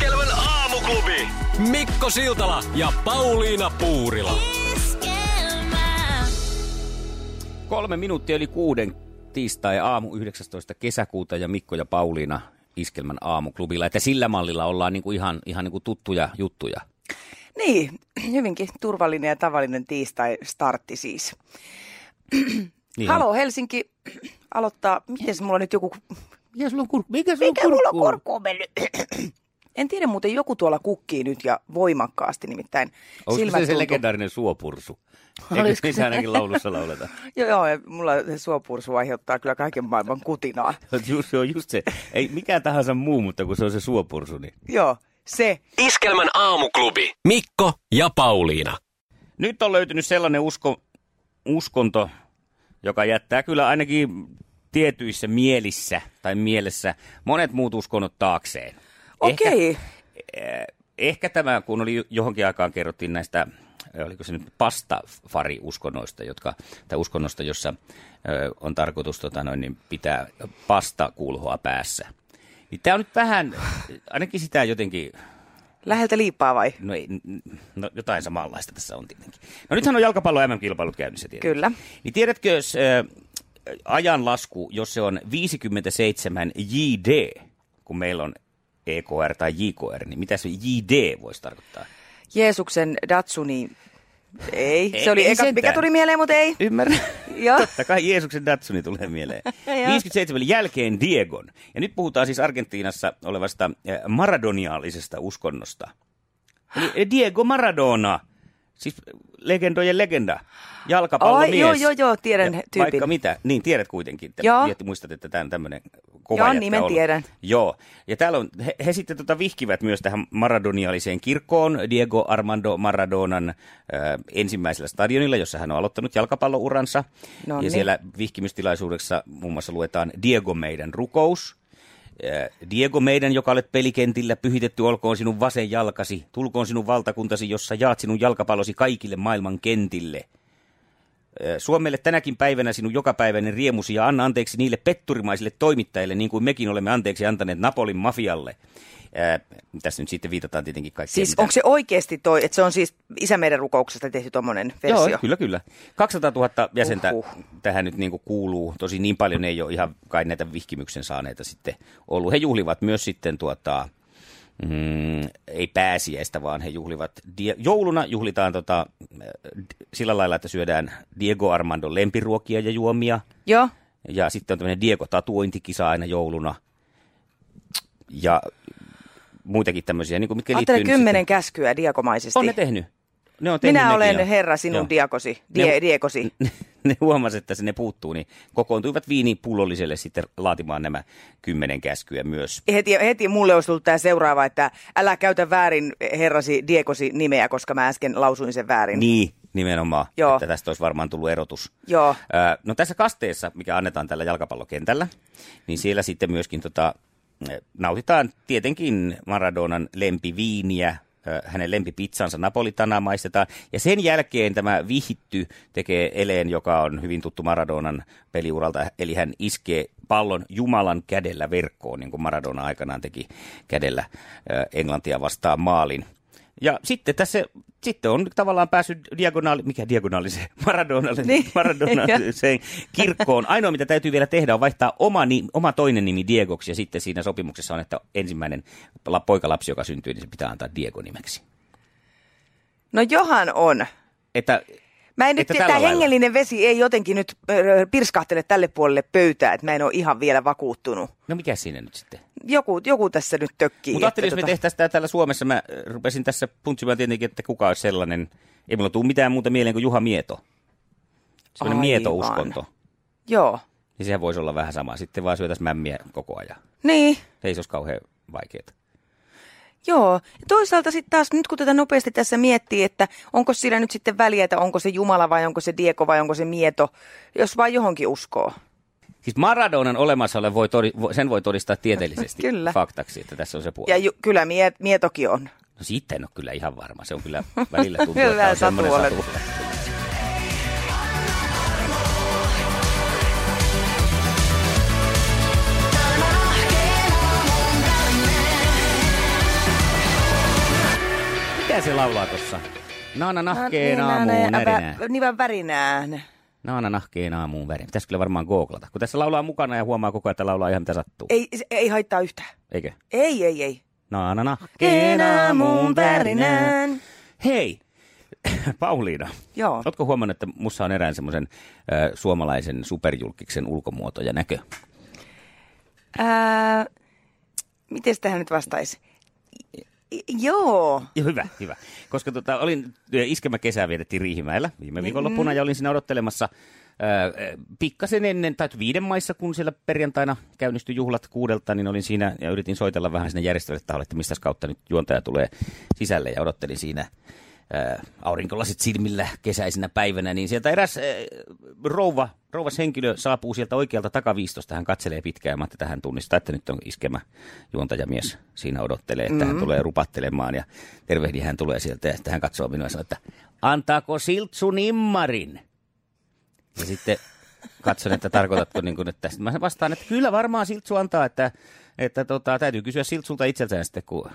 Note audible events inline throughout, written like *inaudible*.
Iskelmän aamuklubi! Mikko Siltala ja Pauliina Puurila. Kolme minuuttia yli kuuden tiistai aamu 19. kesäkuuta ja Mikko ja Pauliina Iskelmän aamuklubilla. Että sillä mallilla ollaan niinku ihan, ihan niinku tuttuja juttuja. Niin, hyvinkin turvallinen ja tavallinen tiistai-startti siis. Niin Halo on. Helsinki aloittaa, miten mulla on nyt joku, Mikä sulla on kurkku? Mikä sulla mikä mulla on korkuun mennyt? En tiedä muuten, joku tuolla kukkii nyt ja voimakkaasti nimittäin. Onko se se tuntuu- legendaarinen suopursu? *laughs* Eikö niissä se? ainakin laulussa lauleta? *laughs* Joo, joo, ja mulla se suopursu aiheuttaa kyllä kaiken maailman kutinaa. *laughs* Just, se on just se. Ei mikään tahansa muu, mutta kun se on se suopursu, niin... Joo, se. Iskelmän aamuklubi. Mikko ja Pauliina. Nyt on löytynyt sellainen usko, uskonto, joka jättää kyllä ainakin tietyissä mielissä tai mielessä monet muut uskonnot taakseen. Okei. Ehkä, eh, ehkä tämä, kun oli johonkin aikaan kerrottiin näistä, eh, oliko se nyt pastafari-uskonnoista, jotka, tai uskonnosta, jossa ö, on tarkoitus tota noin, niin pitää pasta kulhoa päässä. Niin tämä on nyt vähän, ainakin sitä jotenkin Läheltä liippaa vai? No, ei, no jotain samanlaista tässä on tietenkin. No nythän on jalkapallo MM-kilpailut käynnissä tietenkin. Kyllä. Niin tiedätkö, jos äh, ajanlasku, jos se on 57 JD, kun meillä on EKR tai JKR, niin mitä se JD voisi tarkoittaa? Jeesuksen Datsuni, ei. Ei- Se oli ei eka, sentään. mikä tuli mieleen, mutta ei. Ymmärrän. Joo. Totta kai Jeesuksen Datsuni tulee mieleen. *laughs* Joo. 57 jälkeen Diegon. Ja nyt puhutaan siis Argentiinassa olevasta eh, maradoniaalisesta uskonnosta. Eli eh, Diego Maradona, siis legendojen legenda, jalkapallomies. Ai, joo, joo, joo, tiedän Ja tyypin. Vaikka mitä, niin tiedät kuitenkin. Te Joo. muistat, että tämä on tämmöinen kova Joo, nimen ollut. tiedän. Joo, ja täällä on, he, he sitten tota vihkivät myös tähän maradoniaaliseen kirkkoon Diego Armando Maradonan äh, ensimmäisellä stadionilla, jossa hän on aloittanut jalkapallouransa. No ja niin. siellä vihkimistilaisuudessa muun muassa luetaan Diego meidän rukous. Äh, Diego meidän, joka olet pelikentillä, pyhitetty olkoon sinun vasen jalkasi, tulkoon sinun valtakuntasi, jossa jaat sinun jalkapallosi kaikille maailman kentille. Äh, Suomelle tänäkin päivänä sinun jokapäiväinen riemusi ja anna anteeksi niille petturimaisille toimittajille, niin kuin mekin olemme anteeksi antaneet Napolin mafialle. Ää, tässä nyt sitten viitataan tietenkin kaikkeen. Siis mitä- onko se oikeasti toi, että se on siis Isä meidän rukouksesta tehty tommonen versio? Joo, kyllä, kyllä. 200 000 jäsentä Uhuh. tähän nyt niin kuuluu. Tosi niin paljon ei ole ihan kai näitä vihkimyksen saaneita sitten ollut. He juhlivat myös sitten tuota, mm, ei pääsiäistä, vaan he juhlivat, die, jouluna juhlitaan tota, äh, sillä lailla, että syödään Diego Armando lempiruokia ja juomia. Joo. Ja sitten on tämmöinen Diego-tatuointikisa aina jouluna. Ja muitakin tämmöisiä, niin kuin mitkä Ajattele liittyy nyt kymmenen käskyä diakomaisesti. sitten- On ne tehnyt. Ne on tehnyt Minä olen jo. herra sinun Joo. diakosi, Ne- die, diekosi. *laughs* *laughs* ne huomasi, että se ne puuttuu, niin kokoontuivat viinipullolliselle sitten laatimaan nämä kymmenen käskyä myös. Heti, heti mulle olisi tullut tämä seuraava, että älä käytä väärin herrasi diekosi nimeä, koska mä äsken lausuin sen väärin. Niin, nimenomaan, Joo. että tästä olisi varmaan tullut erotus. Joo. Ö, no tässä kasteessa, mikä annetaan tällä jalkapallokentällä, niin siellä sitten myöskin tota, nautitaan tietenkin Maradonan lempiviiniä, hänen lempipizzansa napolitanaa maistetaan. Ja sen jälkeen tämä vihitty tekee eleen, joka on hyvin tuttu Maradonan peliuralta, eli hän iskee pallon Jumalan kädellä verkkoon, niin kuin Maradona aikanaan teki kädellä Englantia vastaan maalin. Ja sitten tässä sitten on tavallaan päässyt diagonaali, mikä diagonaali se, *laughs* Maradonalle, Niin. *laughs* Kirkkoon. Ainoa, mitä täytyy vielä tehdä, on vaihtaa oma, ni, oma toinen nimi Diegoksi, ja sitten siinä sopimuksessa on, että ensimmäinen la- poikalapsi, joka syntyy, niin se pitää antaa Diego-nimeksi. No johan on. Että, Mä en nyt, tämä lailla. hengellinen vesi ei jotenkin nyt pirskahtele tälle puolelle pöytää, että mä en ole ihan vielä vakuuttunut. no mikä siinä nyt sitten? Joku, joku tässä nyt tökkii. Mutta ajattelin, jos me tota- tehtäisiin tämä täällä Suomessa, mä äh, rupesin tässä puntsimaan tietenkin, että kuka olisi sellainen, ei mulla tule mitään muuta mieleen kuin Juha Mieto. Sellainen Aivan. Mieto-uskonto. Joo. Niin sehän voisi olla vähän sama. Sitten vaan syötäisiin mämmiä koko ajan. Niin. Ei se olisi kauhean vaikeaa. Joo. Ja toisaalta sitten taas nyt kun tätä nopeasti tässä miettii, että onko sillä nyt sitten väliä, että onko se Jumala vai onko se Diego vai onko se Mieto, jos vaan johonkin uskoo. Siis Maradonan olemassaolo voi todi, sen voi todistaa tieteellisesti *laughs* Kyllä. faktaksi, että tässä on se puoli. Ja ju, kyllä mie, Mietokin on. No siitä en ole kyllä ihan varma. Se on kyllä *laughs* välillä tuntuu, että on semmoinen satu Mitä se laulaa tuossa? Naana nahkeen aamuun närinää. Niin vaan värinään. Naana nahkeen aamuun värinää. Pitäisi kyllä varmaan googlata. Kun tässä laulaa mukana ja huomaa koko ajan, että laulaa ihan mitä sattuu. Ei, se- ei haittaa yhtään. Eikö? Ei, ei, ei. Naana nahkeen aamuun värinään. Hei, *laughs* Pauliina. Joo. Oletko huomannut, että mussa on erään semmoisen äh, suomalaisen superjulkiksen ulkomuoto ja näkö? Ää, miten tähän nyt vastaisi? Joo. Hyvä, hyvä. Koska tota, olin, iskemä kesää vietettiin Riihimäellä viime viikonloppuna ja olin siinä odottelemassa äh, pikkasen ennen, tai viiden maissa, kun siellä perjantaina käynnistyi juhlat kuudelta, niin olin siinä ja yritin soitella vähän sinne järjestölle taholle, että mistä kautta nyt juontaja tulee sisälle ja odottelin siinä aurinkolasit silmillä kesäisenä päivänä, niin sieltä eräs äh, rouva, rouvas henkilö saapuu sieltä oikealta takaviistosta. Hän katselee pitkään, mä että hän tunnistaa, että nyt on iskemä juontajamies siinä odottelee, että hän tulee rupattelemaan ja tervehdin hän tulee sieltä ja sitten hän katsoo minua ja sanoo, että antaako Siltsu nimmarin? Ja sitten katson, että tarkoitatko niin kuin, että mä vastaan, että kyllä varmaan Siltsu antaa, että, että tota, täytyy kysyä Siltsulta itseltään sitten, kun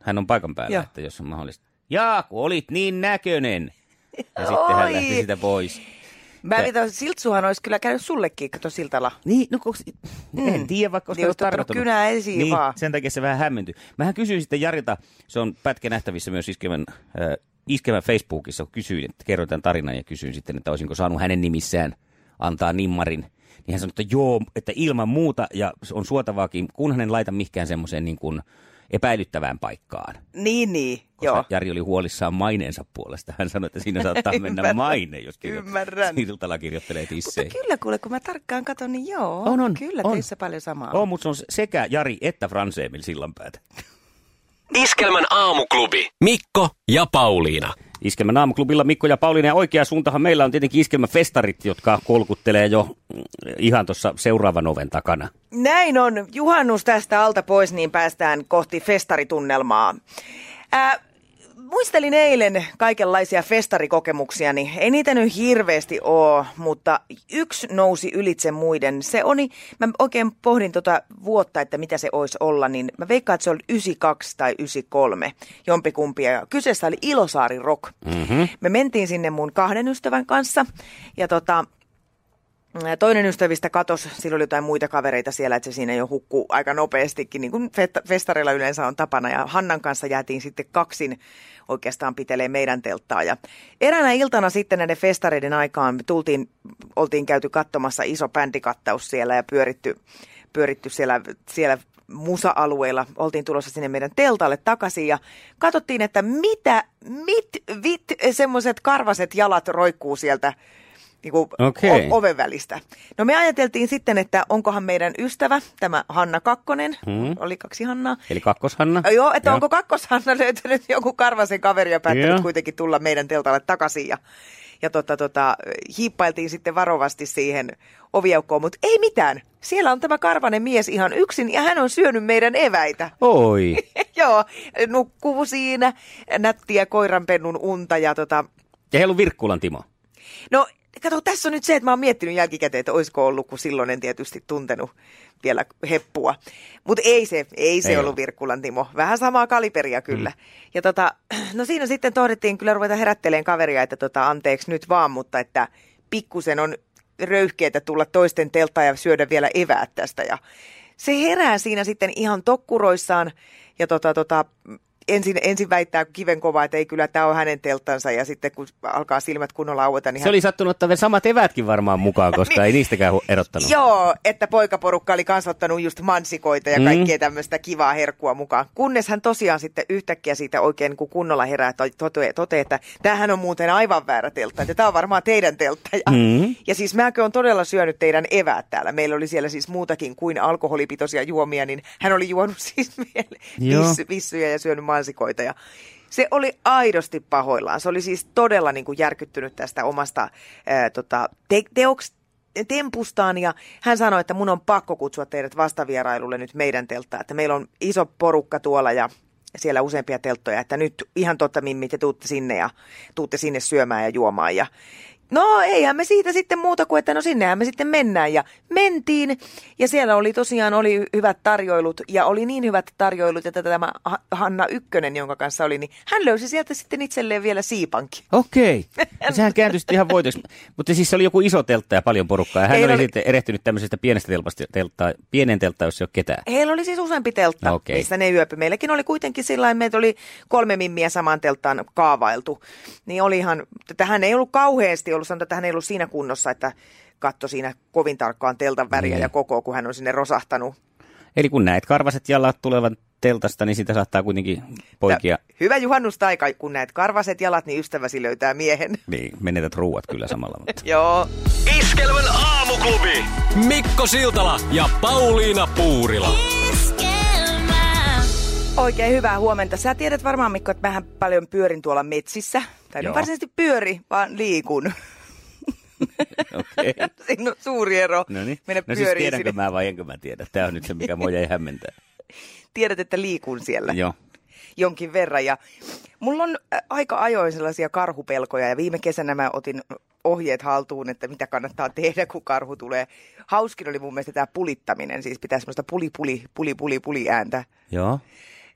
hän on paikan päällä, Joo. että jos on mahdollista. Jaa, kun olit niin näköinen. Ja sitten hän lähti sitä pois. Mä Tä- mietin, Siltsuhan olisi kyllä käynyt sullekin, kato Siltala. Niin, no kun, en tiedä, vaikka Niin, olisi ottanut tarkoittanut. kynää esiin niin, vaan. sen takia se vähän hämmentyi. Mähän kysyin sitten Jarilta, se on pätkä nähtävissä myös Iskemän, äh, Iskemän Facebookissa, kun kysyin, että kerroin tämän tarinan ja kysyin sitten, että olisinko saanut hänen nimissään antaa nimmarin. Niin hän sanoi, että joo, että ilman muuta ja on suotavaakin, kunhan en laita mihinkään semmoiseen niin kuin epäilyttävään paikkaan. Niin, niin. Koska Joo. Jari oli huolissaan maineensa puolesta. Hän sanoi, että siinä saattaa *laughs* mennä Ymmärrän. maine, jos. Siltala kirjoittelee Mutta tisseihin. kyllä kuule, kun mä tarkkaan katson, niin joo. On, on, Kyllä on. teissä paljon samaa. On, mutta se on sekä Jari että Frans Emil Sillanpäätä. Iskelmän aamuklubi. Mikko ja Pauliina. Iskelmän aamuklubilla Mikko ja Pauliina ja oikea suuntahan meillä on tietenkin Iskelmän festarit, jotka kolkuttelee jo mm, ihan tuossa seuraavan oven takana. Näin on. Juhannus tästä alta pois, niin päästään kohti festaritunnelmaa. Ää, muistelin eilen kaikenlaisia festarikokemuksia, niin ei niitä nyt hirveästi ole, mutta yksi nousi ylitse muiden. Se oli, mä oikein pohdin tota vuotta, että mitä se olisi olla, niin mä veikkaan, että se oli 92 tai 93, jompikumpi. Ja kyseessä oli Ilosaari Rock. Mm-hmm. Me mentiin sinne mun kahden ystävän kanssa ja tota, Toinen ystävistä katosi, sillä oli jotain muita kavereita siellä, että se siinä jo hukkuu aika nopeastikin, niin kuin festa- festareilla yleensä on tapana. Ja Hannan kanssa jäätiin sitten kaksin oikeastaan pitelee meidän telttaa. Ja eräänä iltana sitten näiden festareiden aikaan tultiin, oltiin käyty katsomassa iso bändikattaus siellä ja pyöritty, pyöritty siellä, siellä musa-alueella. Oltiin tulossa sinne meidän teltalle takaisin ja katsottiin, että mitä, mit, vit, semmoiset karvaset jalat roikkuu sieltä niin kuin Okei. o- oven välistä. No me ajateltiin sitten, että onkohan meidän ystävä, tämä Hanna Kakkonen, Hmm. oli kaksi Hannaa, Eli kakkoshanna. Joo, että Joo. onko kakkoshanna löytänyt joku karvasen kaveri ja päättänyt Joo. kuitenkin tulla meidän teltalle takaisin. Ja, ja tota, tota, hiippailtiin sitten varovasti siihen oviaukkoon, mutta ei mitään. Siellä on tämä karvanen mies ihan yksin ja hän on syönyt meidän eväitä. *laughs* Oi. Joo, nukkuu siinä, nättiä koiranpennun unta ja tota, Ja heillä on Virkkulan Timo. No, kato, tässä on nyt se, että mä oon miettinyt jälkikäteen, että olisiko ollut, kun silloin en tietysti tuntenut vielä heppua. Mutta ei se, ei se Ei ollut ollut. Virkkulan Timo. Vähän samaa kaliberia kyllä. Mm. Ja tota, *clears throat* no siinä sitten tohdittiin kyllä ruveta herätteleen kaveria, että tota, anteeksi nyt vaan, mutta että pikkusen on röyhkeetä tulla toisten telttaan ja syödä vielä eväät tästä. Ja se herää siinä sitten ihan tokkuroissaan ja tota, tota, ensin, ensin väittää kiven kova, että ei kyllä tämä on hänen telttansa ja sitten kun alkaa silmät kunnolla aueta, niin Se hän... oli sattunut ottaa samat evätkin varmaan mukaan, *laughs* koska ei niistäkään erottanut. Joo, että poikaporukka oli kasvattanut just mansikoita ja Mm. kaikkea tämmöistä kivaa herkkua mukaan. Kunnes hän tosiaan sitten yhtäkkiä siitä oikein kun kunnolla herää to- tote, tote että tämähän on muuten aivan väärä teltta, että tämä on varmaan teidän teltta. Ja, Mm. ja siis mäkö on todella syönyt teidän eväät täällä. Meillä oli siellä siis muutakin kuin alkoholipitoisia juomia, niin hän oli juonut *laughs* siis viss, vissyjä ja syönyt mansikoita ja se oli aidosti pahoillaan. Se oli siis todella niin kuin järkyttynyt tästä omasta ää, tota, te- teoks, tempustaan ja hän sanoi, että mun on pakko kutsua teidät vastavierailulle nyt meidän telttaan, että meillä on iso porukka tuolla ja siellä useampia telttoja, että nyt ihan totta Mimmi, te tuutte sinne ja tuutte sinne syömään ja juomaan ja No eihän me siitä sitten muuta kuin, että no sinnehän me sitten mennään ja mentiin. Ja siellä oli tosiaan oli hyvät tarjoilut ja oli niin hyvät tarjoilut, että tämä Ha- Hanna Ykkönen, jonka kanssa oli, niin hän löysi sieltä sitten itselleen vielä siipankin. Okei. *laughs* No Sehän kääntyi sitten ihan voitoksi. Mutta siis se oli joku iso teltta ja paljon porukkaa. Ja hän oli, oli- sitten erehtynyt tämmöisestä pienestä telpasta, telttaa, pienen teltta, jos ei ole ketään. Heillä oli siis useampi teltta, Okei. missä ne yöpy. Meilläkin oli kuitenkin sillä meitä oli kolme mimmiä samaan telttaan kaavailtu. Niin olihan, tähän ei ollut kauheasti ollut, sanotaan, että hän ei ollut siinä kunnossa, että katso siinä kovin tarkkaan teltan väriä Niin. ja koko, kun hän on sinne rosahtanut. Eli kun näet karvaset jalat tulevan teltasta, niin siitä saattaa kuitenkin poikia. Ja hyvä juhannustaika, kun näet karvaset jalat, niin ystäväsi löytää miehen. Niin, menetät ruuat kyllä samalla. Mutta. *laughs* Joo. Iskelmän aamuklubi. Mikko Siltala ja Pauliina Puurila. Oikein hyvää huomenta. Sä tiedät varmaan, Mikko, että mähän paljon pyörin tuolla metsissä. Tai Joo. varsinaisesti pyöri, vaan liikun. *laughs* Okei. *laughs* Siinä on suuri ero. No niin. Mennä No siis tiedänkö sinne. mä vai enkö mä tiedä? Tämä on nyt se, mikä mua jäi hämmentää. *laughs* Tiedät, että liikun siellä Joo. jonkin verran. Ja mulla on äh, aika ajoin sellaisia karhupelkoja ja viime kesänä mä otin ohjeet haltuun, että mitä kannattaa tehdä, kun karhu tulee. Hauskin oli mun mielestä tämä pulittaminen, siis pitää semmoista puli, puli, puli, puli, puli ääntä. Joo.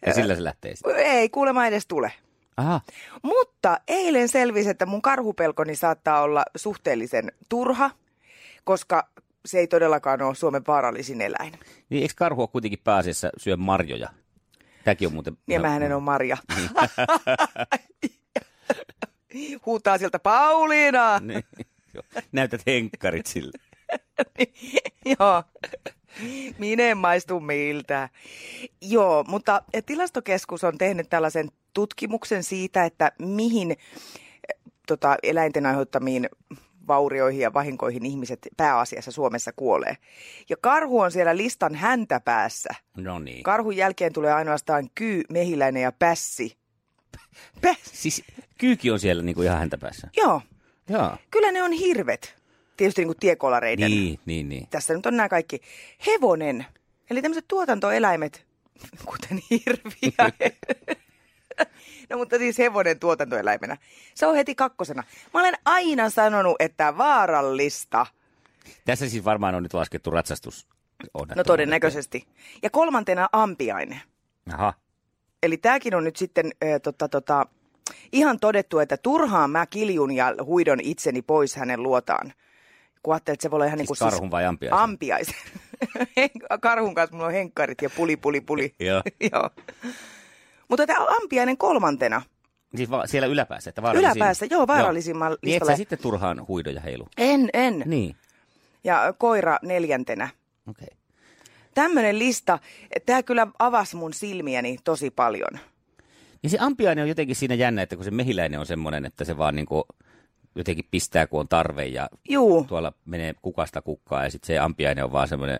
Ja sillä se lähtee sitten. Ei kuulemma edes tule. Aha. Mutta eilen selvisi, että mun karhupelkoni saattaa olla suhteellisen turha, koska se ei todellakaan ole Suomen vaarallisin eläin. Niin eikö karhu ole kuitenkin pääasiassa syö marjoja? Tämäkin on muuten... Ja mä en ole Marja. *laughs* *laughs* Huutaa sieltä Pauliina! Niin. *laughs* Näytät henkkarit sille. Joo. *laughs* Minä en maistu miltä. Joo, mutta tilastokeskus on tehnyt tällaisen tutkimuksen siitä, että mihin eh, tota, eläinten aiheuttamiin vaurioihin ja vahinkoihin ihmiset pääasiassa Suomessa kuolee. Ja karhu on siellä listan häntä päässä. No niin. Karhun jälkeen tulee ainoastaan kyy, mehiläinen ja pässi. Pässi? Siis kyyki on siellä niinku ihan häntä päässä. Joo, Joo. kyllä ne on hirvet. Tietysti niin kuin tiekolareiden. Niin, niin, niin. Tässä nyt on nämä kaikki. Hevonen, eli tämmöiset tuotantoeläimet, *laughs* kuten hirviä. *laughs* no mutta siis hevonen tuotantoeläimenä. Se on heti kakkosena. Mä olen aina sanonut, että vaarallista. Tässä siis varmaan on nyt laskettu ratsastus. No todennäköisesti. Ja kolmantena ampiainen. Aha. Eli tämäkin on nyt sitten äh, tota, tota, ihan todettu, että turhaan mä kiljun ja huidon itseni pois hänen luotaan. Kun ajattelin, että se voi olla ihan niin Siis kuin karhun vai ampiaisen? Ampiaisen. *laughs* Karhun kanssa mulla on henkkarit ja puli, puli, puli. *laughs* Joo. *laughs* Joo. Mutta tämä ampiainen kolmantena. Siis va- siellä yläpäässä, että vaarallisin... Yläpäässä, joo, vaarallisimman Niin et listalle. sä sitten turhaan huidoja heilu. En, en. Niin. Ja koira neljäntenä. Okei. Okay. Tämmöinen lista, tämä kyllä avasi mun silmiäni tosi paljon. Ja se ampiainen on jotenkin siinä jännä, että kun se mehiläinen on semmoinen, että se vaan niinku jotenkin pistää, kun on tarve ja Juu, tuolla menee kukasta kukkaa ja sitten se ampiainen on vaan semmoinen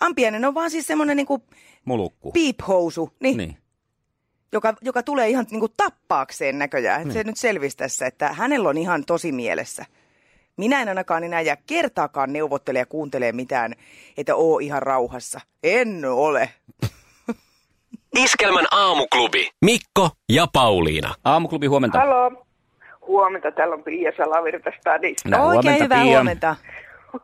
ampiainen on vaan siis semmoinen niinku mulukku. piiphousu, niin, Niin. joka, joka tulee ihan niinku tappaakseen näköjään. Niin. Se nyt selvisi tässä, että hänellä on ihan tosi mielessä. Minä en ainakaan enää jää kertaakaan neuvottele ja kuuntele mitään, että oo ihan rauhassa. En ole. Iskelmän aamuklubi. Mikko ja Pauliina. Aamuklubi huomenta. Halo. Huomenta, täällä on Pia Salavirta Stadista. No, Oikein huomenta, hyvää Pia. huomenta.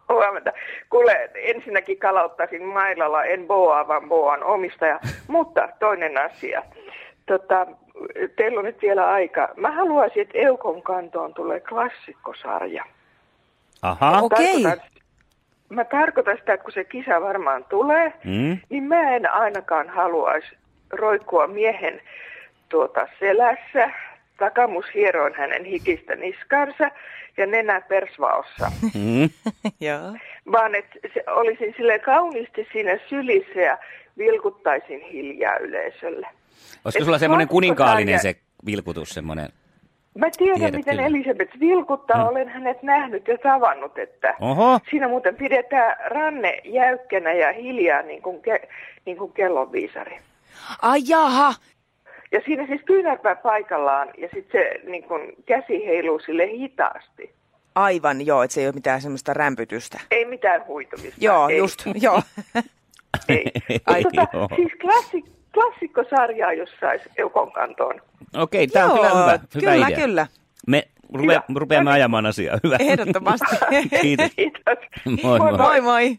Huomenta. Kuule, ensinnäkin kalauttaisin mailalla, en boa, vaan boan omistaja. *laughs* Mutta toinen asia. Tota, teillä on nyt vielä aika. Mä haluaisin, että Eukon kantoon tulee klassikkosarja. Aha. Okei. Tarkoitan- Mä tarkoitan sitä, että kun se kisa varmaan tulee, Mm. niin mä en ainakaan haluaisi roikkua miehen tuota selässä, takamus hieroin hänen hikistä niskansa ja nenä persvaossa. Mm. *laughs* Joo. Vaan että se, olisin sille kauniisti siinä sylissä ja vilkuttaisin hiljaa yleisölle. Olisiko sulla semmoinen kuninkaallinen se vilkutus, semmoinen? Mä tiedän, Tiedät miten kyllä. Elisabeth vilkuttaa. Hmm. Olen hänet nähnyt ja tavannut, että Oho. siinä muuten pidetään ranne jäykkänä ja hiljaa niin kuin, ke, niin kuin kellonviisari. Ai jaha. Ja siinä siis kyynärpää paikallaan ja sitten se niin kuin, käsi heiluu sille hitaasti. Aivan joo, että se ei ole mitään semmoista rämpytystä. Ei mitään huitumista. Joo, ei, just, *laughs* joo. Ei. *laughs* Ai, tota, joo. siis klassik, klassikkosarjaa, jos saisi Eukon kantoon. Okei, tämä on kyllä hyvä, hyvä kyllä, idea. kyllä. Me rupe, rupeamme ajamaan asiaa. Hyvä. Ehdottomasti. *laughs* Kiitos. Kiitos. Moi, moi. moi moi.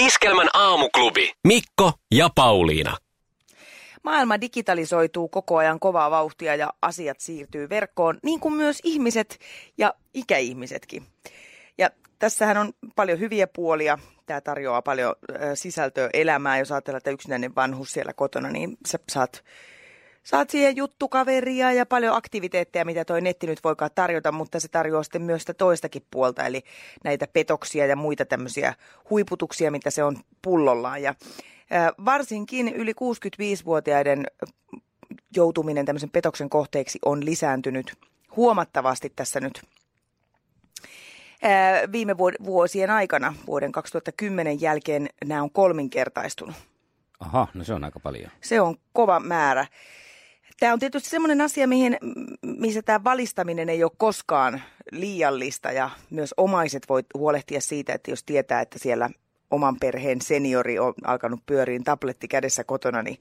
Iskelmän aamuklubi. Mikko ja Pauliina. Maailma digitalisoituu koko ajan kovaa vauhtia ja asiat siirtyy verkkoon, niin kuin myös ihmiset ja ikäihmisetkin. Ja tässähän on paljon hyviä puolia. Tämä tarjoaa paljon sisältöä elämään. Jos ajatellaan, että yksinäinen vanhus siellä kotona, niin sä saat, saat siihen juttukaveria ja paljon aktiviteetteja, mitä toi netti nyt voikaan tarjota, mutta se tarjoaa sitten myös sitä toistakin puolta, eli näitä petoksia ja muita tämmöisiä huiputuksia, mitä se on pullollaan. Ja varsinkin yli 65-vuotiaiden joutuminen tämmöisen petoksen kohteeksi on lisääntynyt huomattavasti tässä nyt viime vuosien aikana. Vuoden 2010 jälkeen nämä on kolminkertaistunut. Aha, no se on aika paljon. Se on kova määrä. Tämä on tietysti semmoinen asia, mihin, missä tämä valistaminen ei ole koskaan liiallista ja myös omaiset voi huolehtia siitä, että jos tietää, että siellä oman perheen seniori on alkanut pyöriin tabletti kädessä kotona, niin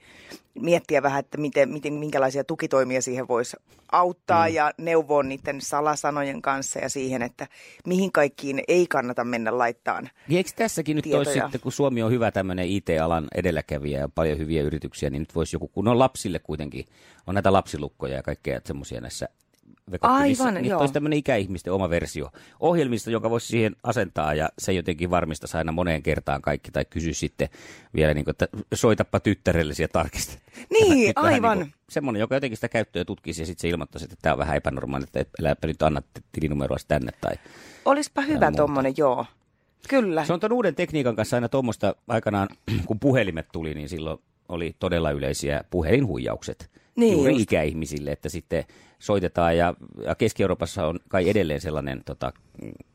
miettiä vähän, että miten, miten, minkälaisia tukitoimia siihen voisi auttaa mm. ja neuvoa niiden salasanojen kanssa ja siihen, että mihin kaikkiin ei kannata mennä laittaan. Niin Eikö tässäkin nyt olisi Tietoja. sitten, kun Suomi on hyvä tämmöinen IT-alan edelläkävijä ja paljon hyviä yrityksiä, niin nyt voisi joku, kun on lapsille kuitenkin, on näitä lapsilukkoja ja kaikkea semmoisia näissä Aivan, niin joo. olisi tämmöinen ikäihmisten oma versio ohjelmista, jonka voisi siihen asentaa ja se jotenkin varmistaisi aina moneen kertaan kaikki tai kysy sitten vielä, *laughs* niin kuin, että soitapa tyttärellesi ja tarkista. Niin, vähän aivan. Niin kuin, semmoinen, joka jotenkin sitä käyttöä tutkisi ja sitten se ilmoittaisi, että tämä on vähän epänormaali, että äläpä nyt anna tilinumeroa tänne tai Olispa hyvä tuommoinen, joo. Kyllä. se on tuon uuden tekniikan kanssa aina tuommoista aikanaan, *clears throat* kun puhelimet tuli, niin silloin oli todella yleisiä puhelinhuijaukset Niin juuri just. ikäihmisille, että sitten soitetaan ja, ja Keski-Euroopassa on kai edelleen sellainen tota,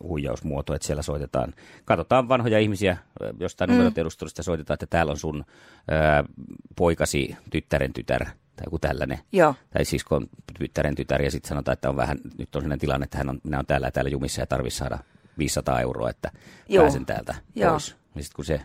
huijausmuoto, että siellä soitetaan, katsotaan vanhoja ihmisiä jostain mm. numerotiedustelusta soitetaan, että täällä on sun ö, poikasi tyttären tytär tai joku tällainen. Joo. Tai siskon tyttären tytär ja sitten sanotaan, että on vähän, nyt on sellainen tilanne, että hän on, minä on täällä ja täällä jumissa ja tarvitsisi saada 500 euroa, että Joo. pääsen täältä Joo. pois. Ja sitten kun se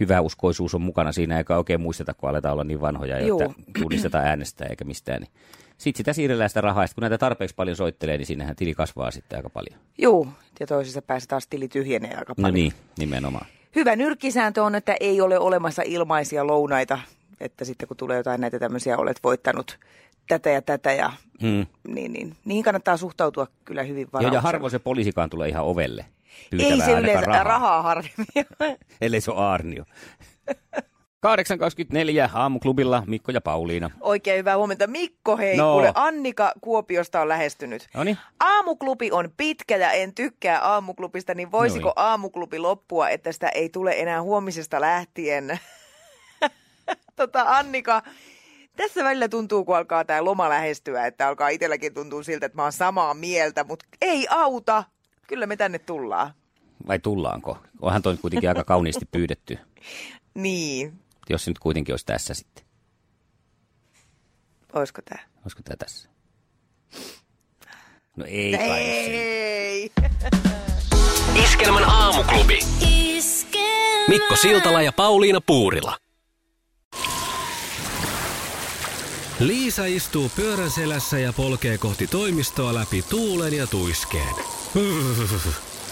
hyvä uskoisuus on mukana siinä, eikä oikein muisteta, kun aletaan olla niin vanhoja, Joo. että tunnistetaan äänestä eikä mistään, niin sitten sitä siirrellään sitä rahaa. Sitten kun näitä tarpeeksi paljon soittelee, niin siinähän tili kasvaa sitten aika paljon. Juu, ja toisessa päässä taas tili tyhjenee aika No paljon. niin, nimenomaan. Hyvä nyrkkisääntö on, että ei ole olemassa ilmaisia lounaita, että sitten kun tulee jotain näitä tämmöisiä, olet voittanut tätä ja tätä, ja, Hmm. niin, niin, niihin kannattaa suhtautua kyllä hyvin Joo, varauksella. ja harvoin se poliisikaan tulee ihan ovelle Ei se yleensä rahaa, rahaa harvemmin. *laughs* ellei se ole Aarnio. *laughs* 8.24 aamuklubilla Mikko ja Pauliina. Oikein hyvää huomenta. Mikko, hei, No. kuule Annika Kuopiosta on lähestynyt. Noniin. Aamuklubi on pitkä ja en tykkää aamuklubista, niin voisiko Noin. aamuklubi loppua, että sitä ei tule enää huomisesta lähtien? *laughs* tota Annika, tässä välillä tuntuu, kun alkaa tämä loma lähestyä, että alkaa itselläkin tuntuu siltä, että mä oon samaa mieltä, mutta ei auta. Kyllä me tänne tullaan. Vai tullaanko? Onhan toi kuitenkin aika kauniisti pyydetty, *laughs* Niin, jos se nyt kuitenkin olisi tässä sitten. olisiko tämä? Olisiko tämä tässä? No ei kai. Ei. *laughs* Iskelmän aamuklubi. Mikko Siltala ja Pauliina Puurila. Liisa istuu pyörän selässä ja polkee kohti toimistoa läpi tuulen ja tuiskeen. *laughs*